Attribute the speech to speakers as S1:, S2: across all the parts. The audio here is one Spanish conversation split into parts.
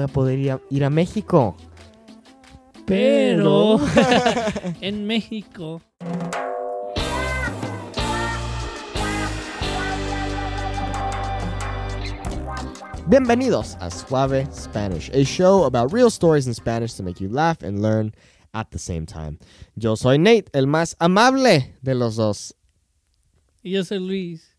S1: voy a poder ir a, ir a México.
S2: Pero en México.
S1: Bienvenidos a Suave Spanish, a show about real stories in Spanish to make you laugh and learn at the same time. Yo soy Nate, el más amable de los dos.
S2: Y yo soy Luis,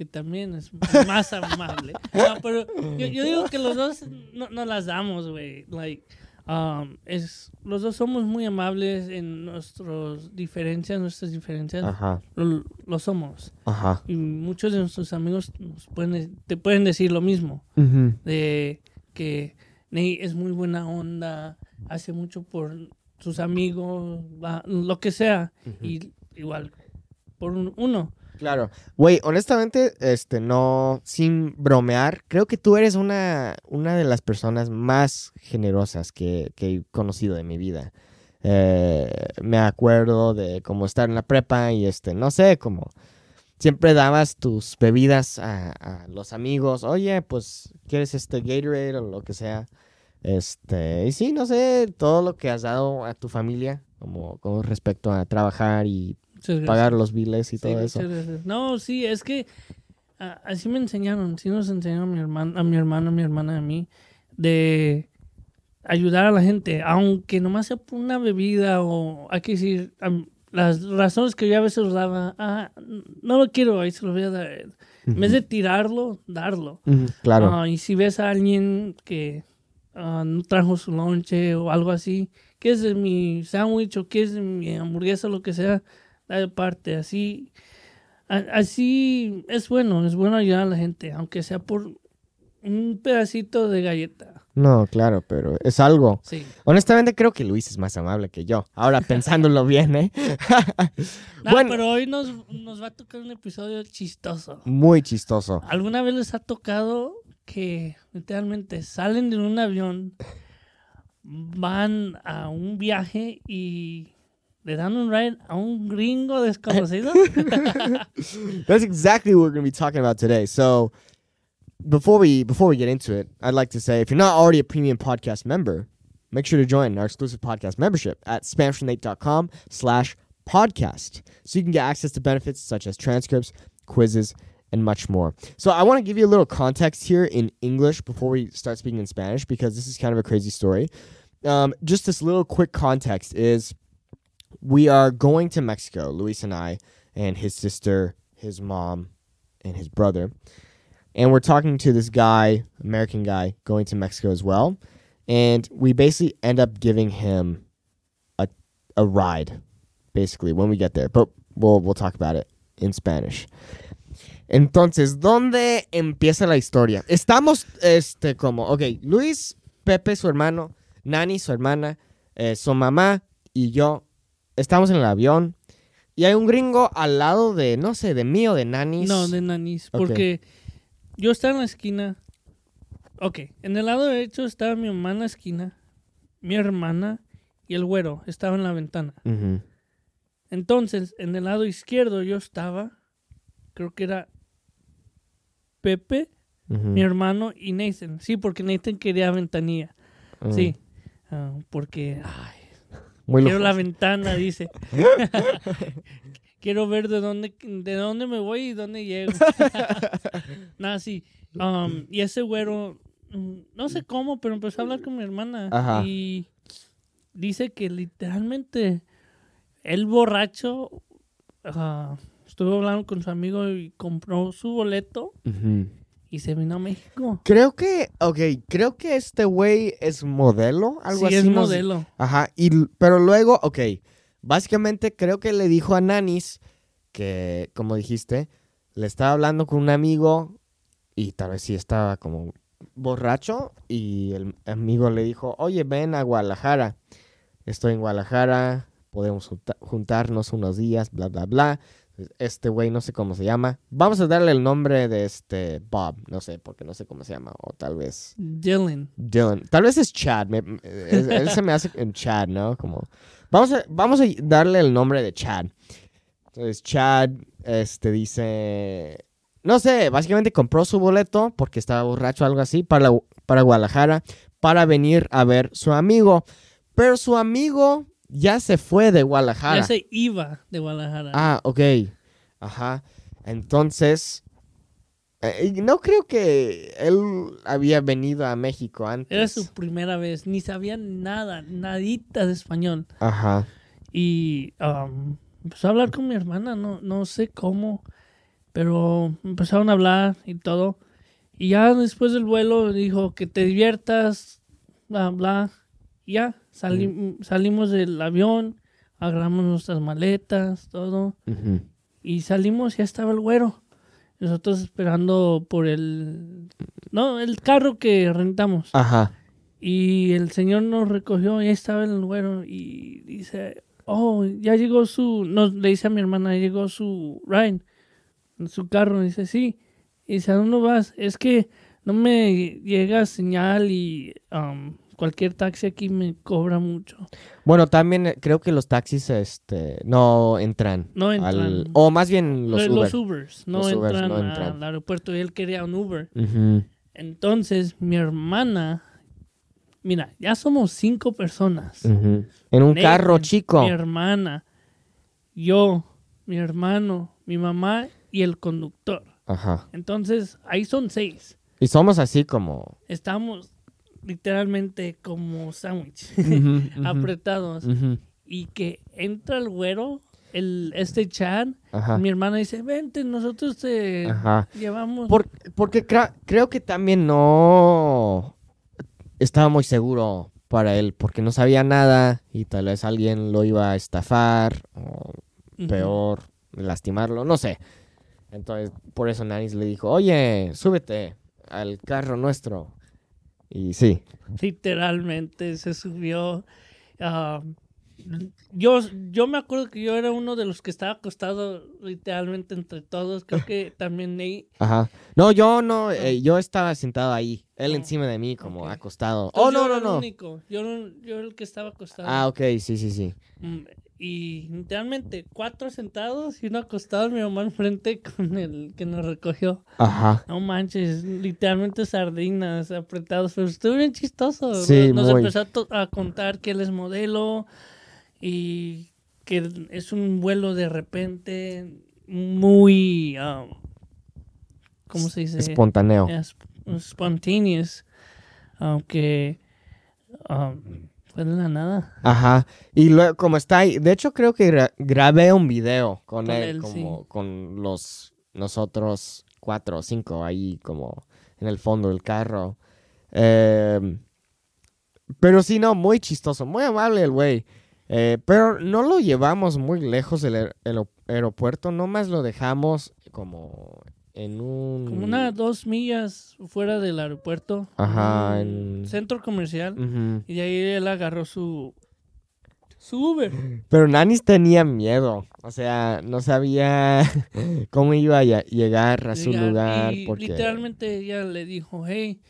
S2: que también es más amable. No, pero yo, yo digo que los dos no, no las damos, güey. Like, um, es, los dos somos muy amables en nuestras diferencias, nuestras diferencias.
S1: Ajá,
S2: Lo, lo somos.
S1: ajá.
S2: Y muchos de nuestros amigos nos pueden, te pueden decir lo mismo. De que Nate es muy buena onda, hace mucho por sus amigos, lo que sea, y igual por un- uno.
S1: Claro. Güey, honestamente, este, no, sin bromear, creo que tú eres una, una de las personas más generosas que, he conocido de mi vida. Eh, me acuerdo de cómo estar en la prepa y, este, no sé, como siempre dabas tus bebidas a, a los amigos. Oye, pues, ¿quieres este Gatorade o lo que sea? Este, y sí, no sé, todo lo que has dado a tu familia, como con respecto a trabajar y. pagar los biles y
S2: Sí,
S1: todo eso.
S2: gracias. No, sí, es que así me enseñaron, sí nos enseñaron a mi hermano, a mi hermano, a mi hermana, a mí, de ayudar a la gente, aunque nomás sea por una bebida o hay que decir, las razones que yo a veces daba, ah, no lo quiero, ahí se lo voy a dar. En vez de tirarlo, darlo.
S1: Claro.
S2: Ah, y si ves a alguien que ah, no trajo su lonche o algo así, que es de mi sándwich o que es de mi hamburguesa o lo que sea, parte. Así, así es bueno, es bueno ayudar a la gente, aunque sea por un pedacito de galleta.
S1: No, claro, pero es algo.
S2: Sí.
S1: Honestamente creo que Luis es más amable que yo. Ahora pensándolo bien, ¿eh?
S2: No,
S1: bueno,
S2: pero hoy nos, nos va a tocar un episodio chistoso.
S1: muy chistoso.
S2: ¿Alguna vez les ha tocado que literalmente salen de un avión, van a un viaje y le dan un ride a un gringo desconocido?
S1: That's exactly what we're going to be talking about today. So, before we before we get into it, I'd like to say if you're not already a premium podcast member, make sure to join our exclusive podcast membership at SpanishFromNate.com slash podcast. So you can get access to benefits such as transcripts, quizzes, and much more. So I want to give you a little context here in English before we start speaking in Spanish because this is kind of a crazy story. Um, just this little quick context is we are going to Mexico, Luis and I, and his sister, his mom, and his brother. And we're talking to this guy, American guy, going to Mexico as well. And we basically end up giving him a a ride, basically, when we get there. But we'll we'll talk about it in Spanish. Entonces, ¿dónde empieza la historia? Estamos, este, como, ok, Luis, Pepe, su hermano, Nani, su hermana, eh, su mamá y yo estamos en el avión y hay un gringo al lado de, no sé, de mí o de Nanis.
S2: no, de nanis. Porque yo estaba en la esquina. Ok, en el lado derecho estaba mi mamá en la esquina, mi hermana y el güero estaba en la ventana. Entonces, en el lado izquierdo yo estaba, creo que era Pepe, mi hermano y Nathan. Sí, porque Nathan quería ventanilla.
S1: Mm.
S2: Sí, ah, porque ay,
S1: Muy
S2: quiero la ventana, dice. quiero ver de dónde, de dónde me voy y dónde llego. Nada, sí. Um, y ese güero, mm, no sé cómo, pero empezó a hablar con mi hermana.
S1: Ajá.
S2: Y dice que literalmente el borracho ah, estuvo hablando con su amigo y compró su boleto
S1: Ujú.
S2: Y se vino a México.
S1: Creo que, ok, creo que este güey es modelo, algo
S2: sí,
S1: así.
S2: es
S1: nos-
S2: modelo.
S1: Ajá, y, pero luego, ok, básicamente creo que le dijo a Nanis que, como dijiste, le estaba hablando con un amigo y tal vez sí estaba como borracho y el amigo le dijo, oye, ven a Guadalajara, estoy en Guadalajara, podemos junta- juntarnos unos días, bla, bla, bla. Este güey no sé cómo se llama. Vamos a darle el nombre de este Bob, no sé, porque no sé cómo se llama, o tal vez...
S2: Dylan.
S1: Dylan. Tal vez es Chad. me- me- es- él se me hace en Chad, ¿no? Como. Vamos a, vamos a darle el nombre de Chad. Entonces, Chad este, dice. no sé, básicamente compró su boleto porque estaba borracho o algo así para, para Guadalajara para venir a ver su amigo. Pero su amigo ya se fue de Guadalajara.
S2: Ya se iba de Guadalajara.
S1: Ah, ok. Ajá. Entonces, eh, no creo que él había venido a México antes.
S2: Era su primera vez, ni sabía nada, nadita de español.
S1: Ajá.
S2: Y um, empezó a hablar con mi hermana, no, no sé cómo, pero empezaron a hablar y todo. Y ya después del vuelo dijo que te diviertas, bla, bla. Ya sali- salimos del avión, agarramos nuestras maletas, todo. Y salimos, ya estaba el güero. Nosotros esperando por el... No, el carro que rentamos.
S1: Ajá.
S2: Y el señor nos recogió y ahí estaba el güero y dice, oh, ya llegó su, nos le dice a mi hermana, ya llegó su Ryan, su carro, dice, sí. Y dice, ¿a dónde vas? Es que no me llega señal y um, cualquier taxi aquí me cobra mucho.
S1: Bueno, también eh, creo que los taxis este, no entran.
S2: No entran.
S1: al- o más bien los
S2: Los,
S1: Uber.
S2: Ubers no,
S1: Los Ubers
S2: entran
S1: no entran.
S2: al aeropuerto y él quería un Uber. Entonces mi hermana, mira, ya somos cinco personas.
S1: En un
S2: Nathan,
S1: carro chico.
S2: Mi hermana, yo, mi hermano, mi mamá y el conductor.
S1: Ajá.
S2: Entonces, ahí son seis.
S1: Y somos así como...
S2: Estamos literalmente como sándwich, apretados. Y que entra el güero, el, este
S1: Ajá.
S2: mi hermana dice, vente, nosotros te
S1: Ajá.
S2: llevamos.
S1: Por- porque creo que también no estaba muy seguro para él, porque no sabía nada y tal vez alguien lo iba a estafar o peor, lastimarlo, no sé. Entonces, por eso Nanis le dijo, oye, súbete al carro nuestro. Y sí,
S2: literalmente se subió. ah, yo, yo me acuerdo que yo era uno de los que estaba acostado literalmente entre todos. Creo que también Nate.
S1: ajá. No, yo no, eh, yo estaba sentado ahí, él
S2: Oh,
S1: encima de mí, como acostado. Oh,
S2: Entonces, yo
S1: no,
S2: era
S1: no,
S2: el
S1: no.
S2: único. Yo, no- yo era el que estaba acostado.
S1: Ah, ok, sí, sí, sí.
S2: Mm, Y literalmente cuatro sentados y uno acostado, mi mamá enfrente con el que nos recogió.
S1: Ajá.
S2: No manches, literalmente sardinas apretados, pero estuvo bien chistoso.
S1: Sí,
S2: Nos
S1: muy.
S2: empezó a, contar que él es modelo y que es un vuelo de repente muy, um, ¿cómo se dice?
S1: Espontáneo.
S2: Es- spontaneous, aunque um, fue de la nada.
S1: Ajá. Y luego, como está ahí, de hecho creo que gra- grabé un video con,
S2: Con
S1: él,
S2: él,
S1: como con los nosotros cuatro o cinco ahí como en el fondo del carro. Em, pero sí, no, muy chistoso, muy amable el güey. Eh, pero no lo llevamos muy lejos del aer- aer- aeropuerto, nomás lo dejamos como en un...
S2: Como unas dos millas fuera del aeropuerto.
S1: Ajá, en-
S2: centro comercial. Y de ahí él agarró su, su Uber.
S1: Pero Nanis tenía miedo, o sea, no sabía cómo iba a llegar a su
S2: Llegar,
S1: lugar.
S2: Y
S1: porque...
S2: literalmente ella le dijo, hey,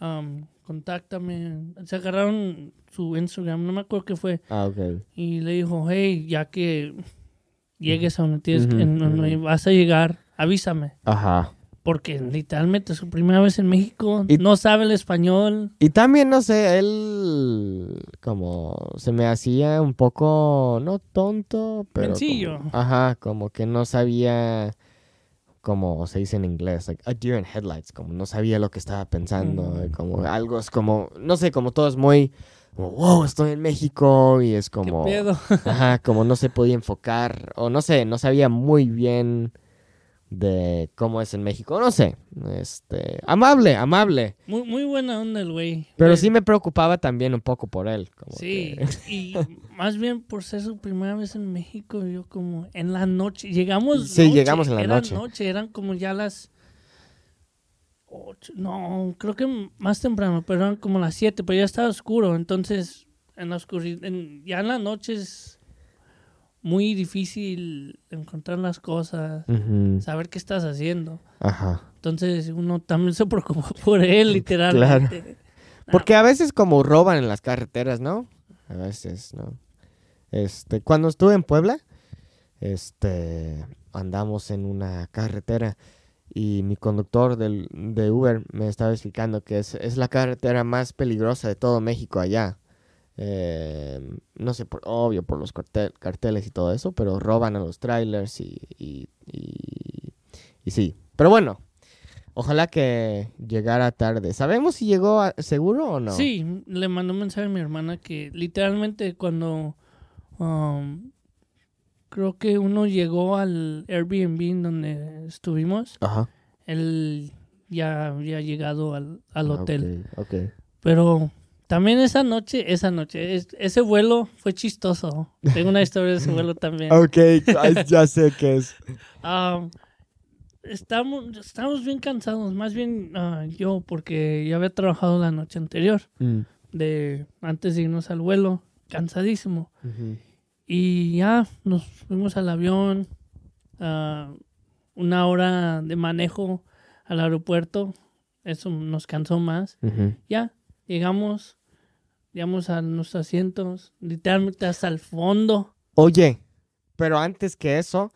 S2: um, contáctame. Se agarraron su Instagram, no me acuerdo qué fue.
S1: Ah, ok.
S2: Y le dijo, hey, ya que llegues a donde tienes que-
S1: ujú.
S2: vas a llegar, avísame.
S1: Ajá.
S2: Porque literalmente es su primera vez en México,
S1: Y-
S2: no sabe el español.
S1: Y también, no sé, él como se me hacía un poco, no tonto, pero... como-
S2: Sencillo.
S1: ajá, como que no sabía, como se dice en inglés, like a deer in headlights, como no sabía lo que estaba pensando, eh, como algo es como, no sé, como todo es muy, como, wow, estoy en México y es como...
S2: ¿Qué pedo?
S1: Ajá, como no se podía enfocar, o no sé, no sabía muy bien de cómo es en México, no sé, este, amable, amable,
S2: Muy, muy buena onda el güey.
S1: pero
S2: Eh,
S1: sí me preocupaba también un poco por él. Como
S2: Sí,
S1: que-
S2: y más bien por ser su primera vez en México, yo como en la noche, llegamos
S1: Sí,
S2: noche,
S1: llegamos en la
S2: era
S1: noche.
S2: eran como ya las ocho, no, creo que más temprano, pero eran como las siete, pero ya estaba oscuro, entonces en la oscuridad, en- ya en la noche es muy difícil encontrar las cosas, saber qué estás haciendo.
S1: Ajá.
S2: Entonces uno también se preocupa por él, literalmente.
S1: Porque a veces como roban en las carreteras, ¿no? A veces, ¿no? Este, cuando estuve en Puebla, este, andamos en una carretera y mi conductor del, de Uber me estaba explicando que es, es la carretera más peligrosa de todo México allá. Eh, no sé, por, obvio, por los cartel- carteles y todo eso, pero roban a los trailers y, y, y- y sí. Pero bueno, ojalá que llegara tarde. ¿Sabemos si llegó a- seguro o no?
S2: Sí, le mandó un mensaje a mi hermana que literalmente cuando um, creo que uno llegó al Airbnb donde estuvimos,
S1: Ajá.
S2: él ya había llegado al, al
S1: Ah,
S2: hotel. Pero también esa noche, esa noche, es- ese vuelo fue chistoso. Tengo una historia de ese vuelo también.
S1: Ok, ya- sé qué es.
S2: Ah, estamos, estamos bien cansados, más bien ah, yo, porque ya había trabajado la noche anterior,
S1: Mm,
S2: de antes de irnos al vuelo, cansadísimo. Y ya nos fuimos al avión, ah, una hora de manejo al aeropuerto, eso nos cansó más. Ya, llegamos, llegamos a nuestros asientos, literalmente hasta el fondo.
S1: Oye, pero antes que eso,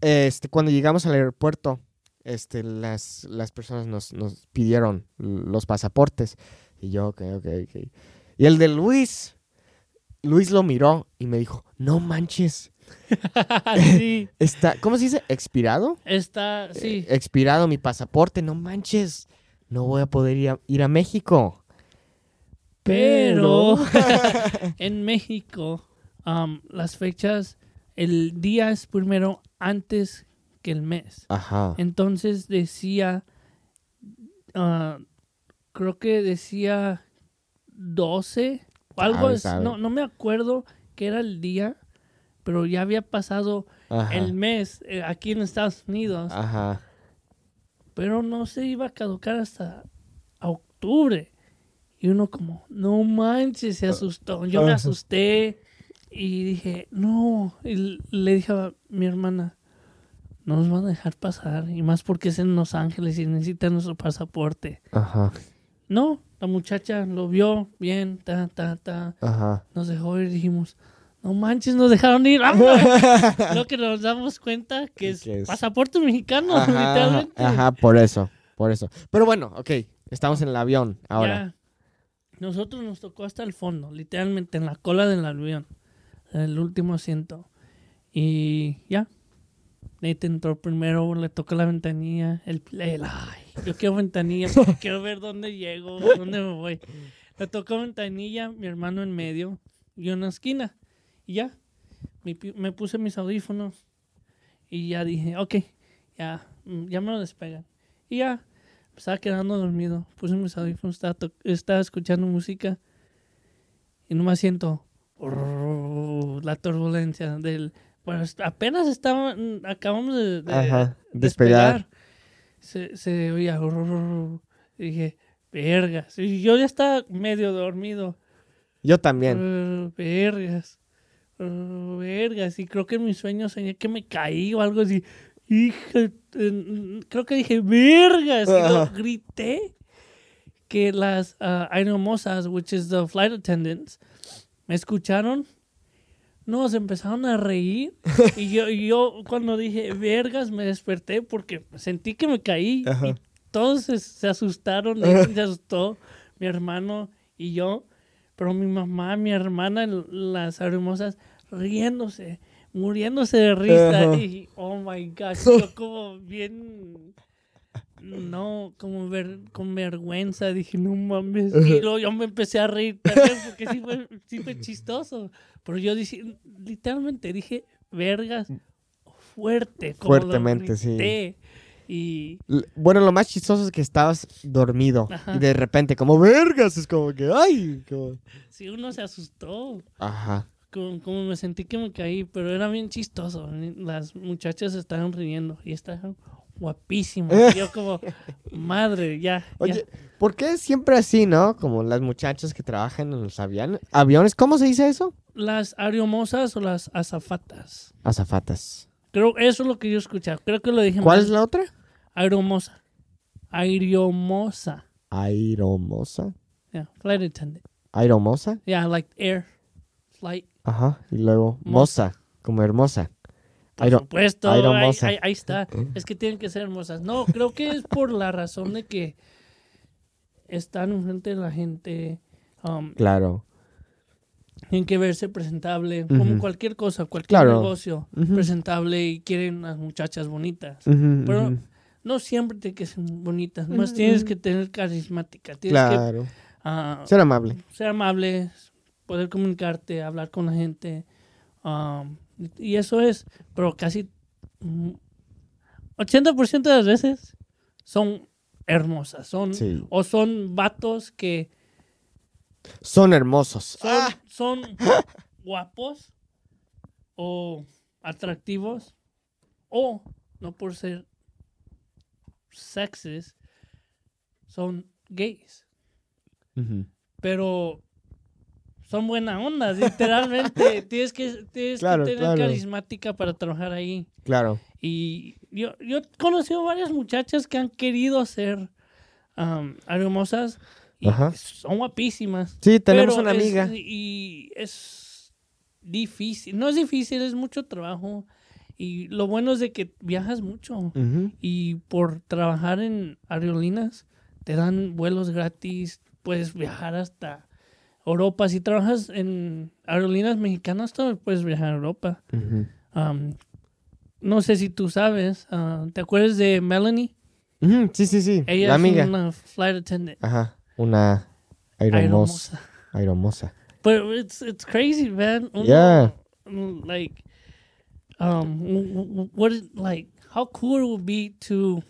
S1: este, cuando llegamos al aeropuerto, este, las, las personas nos, nos pidieron los pasaportes. Y yo, ok, ok, ok. Y el de Luis, Luis lo miró y me dijo, no manches,
S2: sí,
S1: está, ¿cómo se dice? ¿Expirado?
S2: está, sí.
S1: Eh, expirado mi pasaporte, no manches, no voy a poder ir a, ir a México.
S2: Pero en México, las fechas, el día es primero antes que el mes.
S1: Ajá.
S2: Entonces decía, ah, creo que decía 12 o algo
S1: Sabe,
S2: así.
S1: sabe.
S2: No, no me acuerdo qué era el día, pero ya había pasado
S1: Ajá.
S2: el mes eh, aquí en Estados Unidos.
S1: Ajá.
S2: Pero no se iba a caducar hasta octubre. Y uno como, no manches, se asustó. Yo me
S1: Ajá.
S2: asusté y dije, no. Y le dije a mi hermana, no nos van a dejar pasar. Y más porque es en Los Ángeles y necesitan nuestro pasaporte.
S1: Ajá.
S2: No, la muchacha lo vio bien, ta, ta, ta.
S1: Ajá.
S2: Nos dejó ir y dijimos, no manches, nos dejaron ir. Lo que nos damos cuenta que es, pasaporte mexicano,
S1: Ajá,
S2: literalmente.
S1: ajá, por eso, por eso. Pero bueno, ok, estamos en el avión ahora.
S2: Ya. Nosotros nos tocó hasta el fondo, literalmente en la cola del avión, el último asiento. Y ya. Nate entró primero, le tocó la ventanilla. El, el- ay, yo quiero ventanilla, quiero ver dónde llego, dónde me voy. Le tocó ventanilla, mi hermano en medio, y yo en la esquina. Y ya. Me, puse mis audífonos. Y ya dije, ok, ya, mm, ya me lo despegan. Y ya, me estaba quedando dormido. Puse mis audífonos, estaba, escuchando música. Y no me siento la turbulencia del... Bueno, apenas estaba, mm, acabamos de, de
S1: Ajá, despegar.
S2: Se, se oía... Y dije, vergas. Y yo ya estaba medio dormido.
S1: Yo también.
S2: Vergas. Uh, vergas. Y creo que en mis sueños soñé que me caí o algo así. Hija, eh, creo que dije, lo
S1: Ajá.
S2: grité que las uh, aeromosas, which is the flight attendants, me escucharon. No, se empezaron a reír. y yo, y yo cuando dije, vergas, me desperté porque sentí que me caí.
S1: Ajá.
S2: Y todos se, se asustaron. Se asustó, mi hermano y yo. Pero mi mamá, mi hermana, las hermosas, riéndose, muriéndose de risa.
S1: Ajá.
S2: Y, oh my gosh, yo como bien, no, como ver, con vergüenza, dije, no mames. Y luego yo me empecé a reír también porque sí fue, sí fue chistoso. Pero yo dije, literalmente dije, vergas, fuerte. como
S1: Fuertemente, sí.
S2: Y
S1: Bueno, lo más chistoso es que estabas dormido
S2: Ajá.
S1: y de repente, como vergas, es como que, ay, como...
S2: sí, uno se asustó.
S1: Ajá.
S2: Como, como me sentí que me caí, pero era bien chistoso. Las muchachas estaban riendo y estaban guapísimas. Yo como, madre, ya.
S1: Oye,
S2: ya.
S1: ¿por qué es siempre así, no? Como las muchachas que trabajan en los aviones. ¿Cómo se dice eso?
S2: Las ariomosas o las azafatas.
S1: Azafatas.
S2: Creo eso es lo que yo escuché. Creo que lo dije
S1: ¿Cuál
S2: mal.
S1: es la otra?
S2: Aeromosa. Aeromosa.
S1: Airomosa.
S2: Yeah, flight attendant.
S1: Airomosa.
S2: Yeah, like air. Flight.
S1: Ajá. Y luego,
S2: Moza.
S1: moza, como hermosa.
S2: Por supuesto, ahí, ahí- ahí está. Es que tienen que ser hermosas. No, creo que es por la razón de que están enfrente de la gente. um,
S1: Claro.
S2: tienen que verse presentable, como cualquier cosa, cualquier
S1: Claro.
S2: negocio, presentable y quieren las muchachas bonitas. Pero no siempre tienen que ser bonitas, más tienes que tener carismática, tienes que
S1: Claro.
S2: ah,
S1: Ser amable.
S2: ser amable, poder comunicarte, hablar con la gente. um, y eso es, pero casi mm, 80% de las veces son hermosas, son
S1: Sí.
S2: o son vatos que
S1: Son hermosos.
S2: son,
S1: Ah,
S2: son guapos o atractivos o no por ser sexes son gays pero son buena onda literalmente tienes que tienes
S1: Claro,
S2: que tener
S1: claro.
S2: carismática para trabajar ahí
S1: Claro.
S2: y yo yo he conocido varias muchachas que han querido ser um, hermosas y
S1: Ajá.
S2: son guapísimas
S1: Sí, tenemos una
S2: es-
S1: amiga.
S2: y es difícil. No es difícil, es mucho trabajo. Y lo bueno es de que viajas mucho. Y por trabajar en aerolíneas, te dan vuelos gratis. Puedes viajar hasta Europa. Si trabajas en aerolíneas mexicanas, también puedes viajar a Europa. Um, no sé si tú sabes. ah, ¿Te acuerdas de Melanie?
S1: Ujú, Sí, sí, sí.
S2: Ella
S1: la
S2: es
S1: amiga.
S2: una flight attendant.
S1: Ajá. Una aeromosa.
S2: Aeromosa. But it's it's crazy, man.
S1: Yeah.
S2: mm, Like, um, what like? How cool it would be to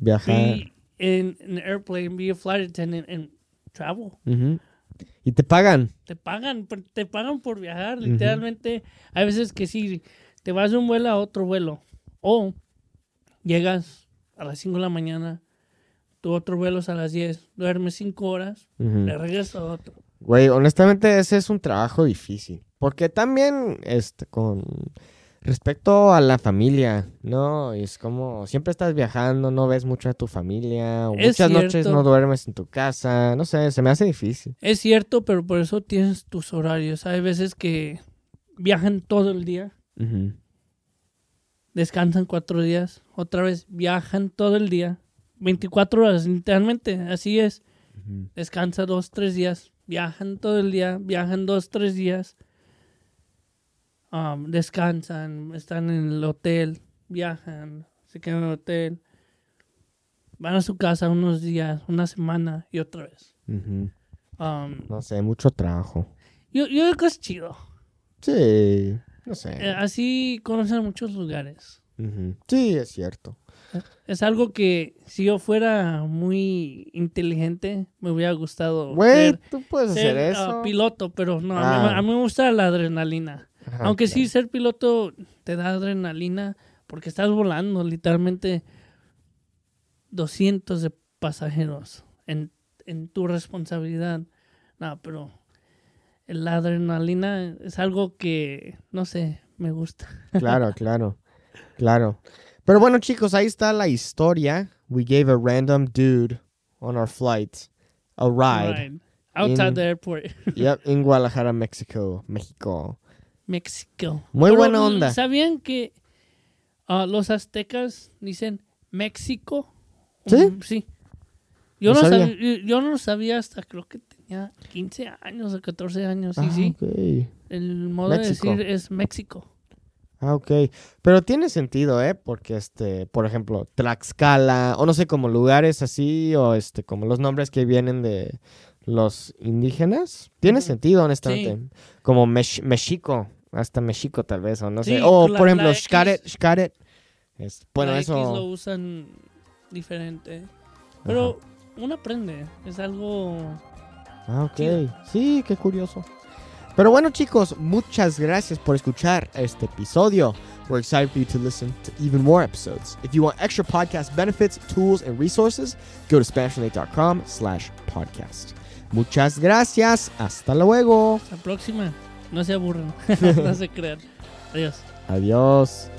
S1: Viajar.
S2: be in an airplane, be a flight attendant, and
S1: Ujú. Y te pagan.
S2: Te pagan, te pagan por viajar. Literalmente, hay veces que sí, te vas de un vuelo a otro vuelo, o llegas a las 5 de la mañana, tu otro vuelo es a las 10, duermes 5 horas,
S1: Ujú.
S2: le regresas a otro.
S1: Güey, honestamente ese es un trabajo difícil. Porque también, este, con respecto a la familia, ¿no? Es como, siempre estás viajando, no ves mucho a tu familia, o muchas noches no duermes en tu casa, no sé, se me hace difícil.
S2: Es cierto, pero por eso tienes tus horarios. Hay veces que viajan todo el día, descansan cuatro días, otra vez viajan todo el día, 24 horas, literalmente, así es. Descansa dos, tres días, viajan todo el día, viajan dos, tres días, um, descansan, están en el hotel, viajan, se quedan en el hotel, van a su casa unos días, una semana y otra vez. Um,
S1: No sé, mucho trabajo.
S2: yo, yo creo que es chido.
S1: Sí, no sé.
S2: Eh, así conocen muchos lugares.
S1: Sí, es cierto.
S2: Es algo que si yo fuera muy inteligente, me hubiera gustado
S1: Güey, tú puedes
S2: ser,
S1: hacer
S2: ah,
S1: eso.
S2: piloto, pero no, a, mí,
S1: Ah.
S2: a mí me gusta la adrenalina.
S1: Ajá,
S2: Aunque
S1: claro.
S2: sí, ser piloto te da adrenalina porque estás volando literalmente 200 de pasajeros en, en tu responsabilidad. No, pero la adrenalina es algo que, no sé, me gusta.
S1: Claro, claro, claro. Pero bueno, chicos, ahí está la historia. We gave a random dude on our flight a ride.
S2: Right. Outside
S1: In-
S2: the airport.
S1: Yep, en Guadalajara, México, México.
S2: México.
S1: Muy
S2: Pero,
S1: buena onda.
S2: ¿Sabían que ah, los aztecas dicen México?
S1: ¿Sí?
S2: Mm, sí. Yo
S1: No
S2: no,
S1: sabía.
S2: sabía. yo no lo sabía hasta creo que tenía 15 años o 14 años. Sí,
S1: ah,
S2: sí. El modo
S1: México.
S2: de decir es México.
S1: Ah, ok. Pero tiene sentido, ¿eh? Porque, este, por ejemplo, Tlaxcala, o no sé, como lugares así, o este, como los nombres que vienen de los indígenas. Tiene sentido, honestamente. Como Mex- México, hasta México tal vez, o no sé.
S2: Sí,
S1: O,
S2: la-
S1: por ejemplo. Xcaret, Xcaret. Es- bueno,
S2: La X lo
S1: eso...
S2: usan diferente. Pero uno aprende. Es algo.
S1: Ah, ok.
S2: chido.
S1: Sí, qué curioso. Pero bueno, chicos, muchas gracias por escuchar este episodio. We're excited for you to listen to even more episodes. If you want extra podcast benefits, tools, and resources, go to SpanishLate.com slash podcast. Muchas gracias. Hasta luego.
S2: La próxima. No se aburran. no se crean. Adiós.
S1: Adiós.